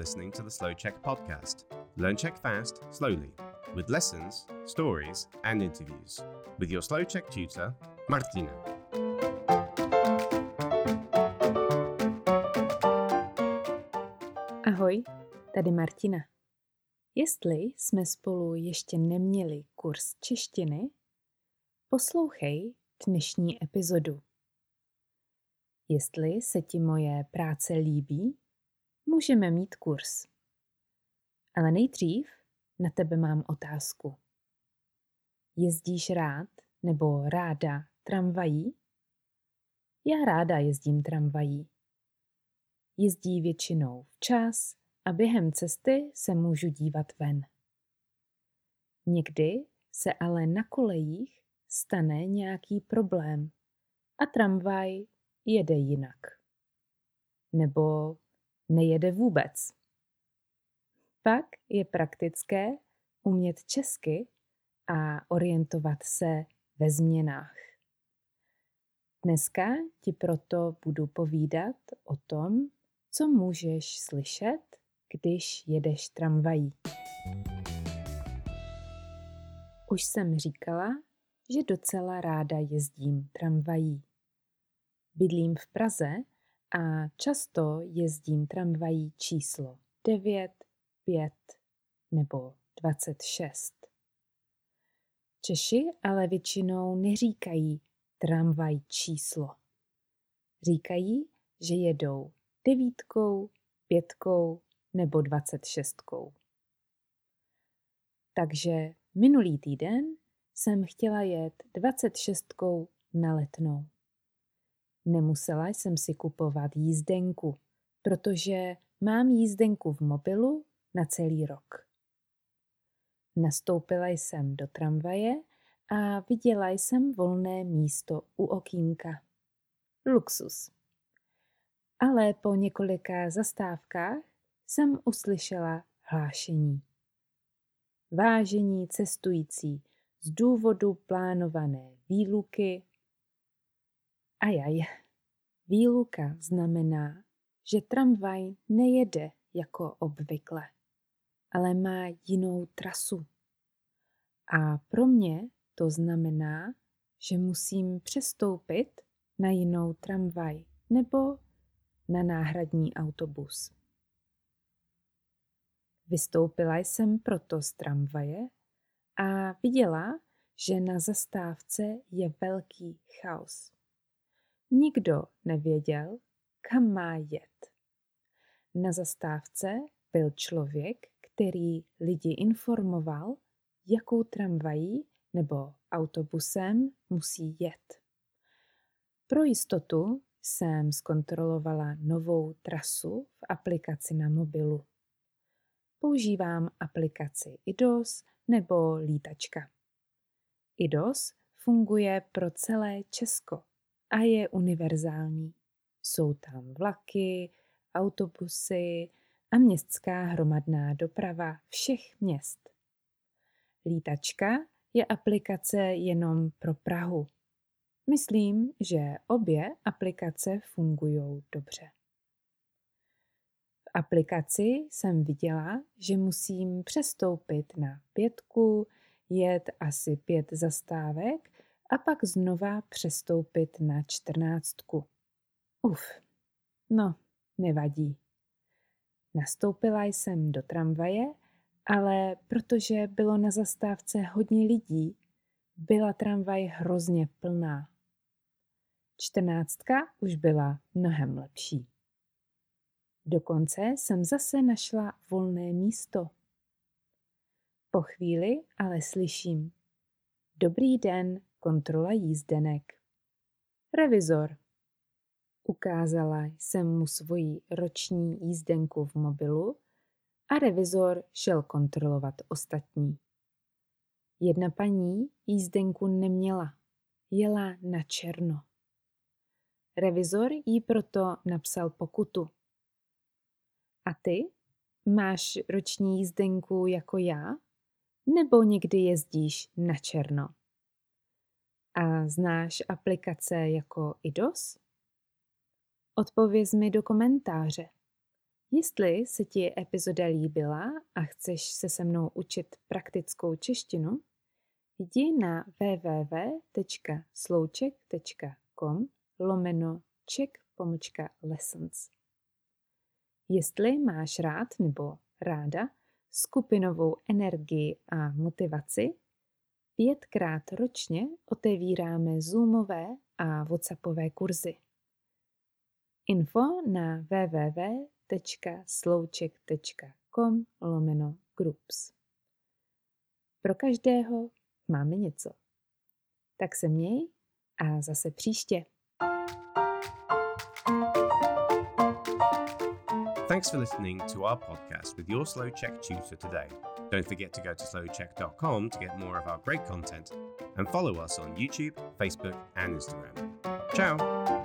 listening to the Slow Check podcast. Learn Czech fast, slowly, with lessons, stories, and interviews. With your Slow Check tutor, Martina. Ahoj, tady Martina. Jestli jsme spolu ještě neměli kurz češtiny, poslouchej dnešní epizodu. Jestli se ti moje práce líbí, můžeme mít kurz. Ale nejdřív na tebe mám otázku. Jezdíš rád nebo ráda tramvají? Já ráda jezdím tramvají. Jezdí většinou včas a během cesty se můžu dívat ven. Někdy se ale na kolejích stane nějaký problém a tramvaj jede jinak. Nebo nejede vůbec. Pak je praktické umět česky a orientovat se ve změnách. Dneska ti proto budu povídat o tom, co můžeš slyšet, když jedeš tramvají. Už jsem říkala, že docela ráda jezdím tramvají. Bydlím v Praze a často jezdím tramvají číslo 9, 5 nebo 26. Češi ale většinou neříkají tramvaj číslo. Říkají, že jedou devítkou, pětkou nebo dvacet šestkou. Takže minulý týden jsem chtěla jet dvacet šestkou na letnou. Nemusela jsem si kupovat jízdenku, protože mám jízdenku v mobilu na celý rok. Nastoupila jsem do tramvaje a viděla jsem volné místo u okýnka. Luxus. Ale po několika zastávkách jsem uslyšela hlášení. Vážení cestující z důvodu plánované výluky Ajaj, výluka znamená, že tramvaj nejede jako obvykle, ale má jinou trasu. A pro mě to znamená, že musím přestoupit na jinou tramvaj nebo na náhradní autobus. Vystoupila jsem proto z tramvaje a viděla, že na zastávce je velký chaos. Nikdo nevěděl, kam má jet. Na zastávce byl člověk, který lidi informoval, jakou tramvají nebo autobusem musí jet. Pro jistotu jsem zkontrolovala novou trasu v aplikaci na mobilu. Používám aplikaci IDOS nebo lítačka. IDOS funguje pro celé Česko a je univerzální. Jsou tam vlaky, autobusy a městská hromadná doprava všech měst. Lítačka je aplikace jenom pro Prahu. Myslím, že obě aplikace fungují dobře. V aplikaci jsem viděla, že musím přestoupit na pětku, jet asi pět zastávek a pak znova přestoupit na čtrnáctku. Uf, no, nevadí. Nastoupila jsem do tramvaje, ale protože bylo na zastávce hodně lidí, byla tramvaj hrozně plná. Čtrnáctka už byla mnohem lepší. Dokonce jsem zase našla volné místo. Po chvíli ale slyším. Dobrý den, kontrola jízdenek. Revizor. Ukázala jsem mu svoji roční jízdenku v mobilu a revizor šel kontrolovat ostatní. Jedna paní jízdenku neměla, jela na černo. Revizor jí proto napsal pokutu. A ty? Máš roční jízdenku jako já? Nebo někdy jezdíš na černo? A znáš aplikace jako IDOS? Odpověz mi do komentáře. Jestli se ti epizoda líbila a chceš se se mnou učit praktickou češtinu, jdi na www.slouček.com lomeno check pomlčka lessons. Jestli máš rád nebo ráda skupinovou energii a motivaci, pětkrát ročně otevíráme Zoomové a WhatsAppové kurzy. Info na www.slouček.com lomeno groups. Pro každého máme něco. Tak se měj a zase příště. Thanks for listening to our podcast with your Slow Check tutor today. Don't forget to go to slowcheck.com to get more of our great content and follow us on YouTube, Facebook, and Instagram. Ciao!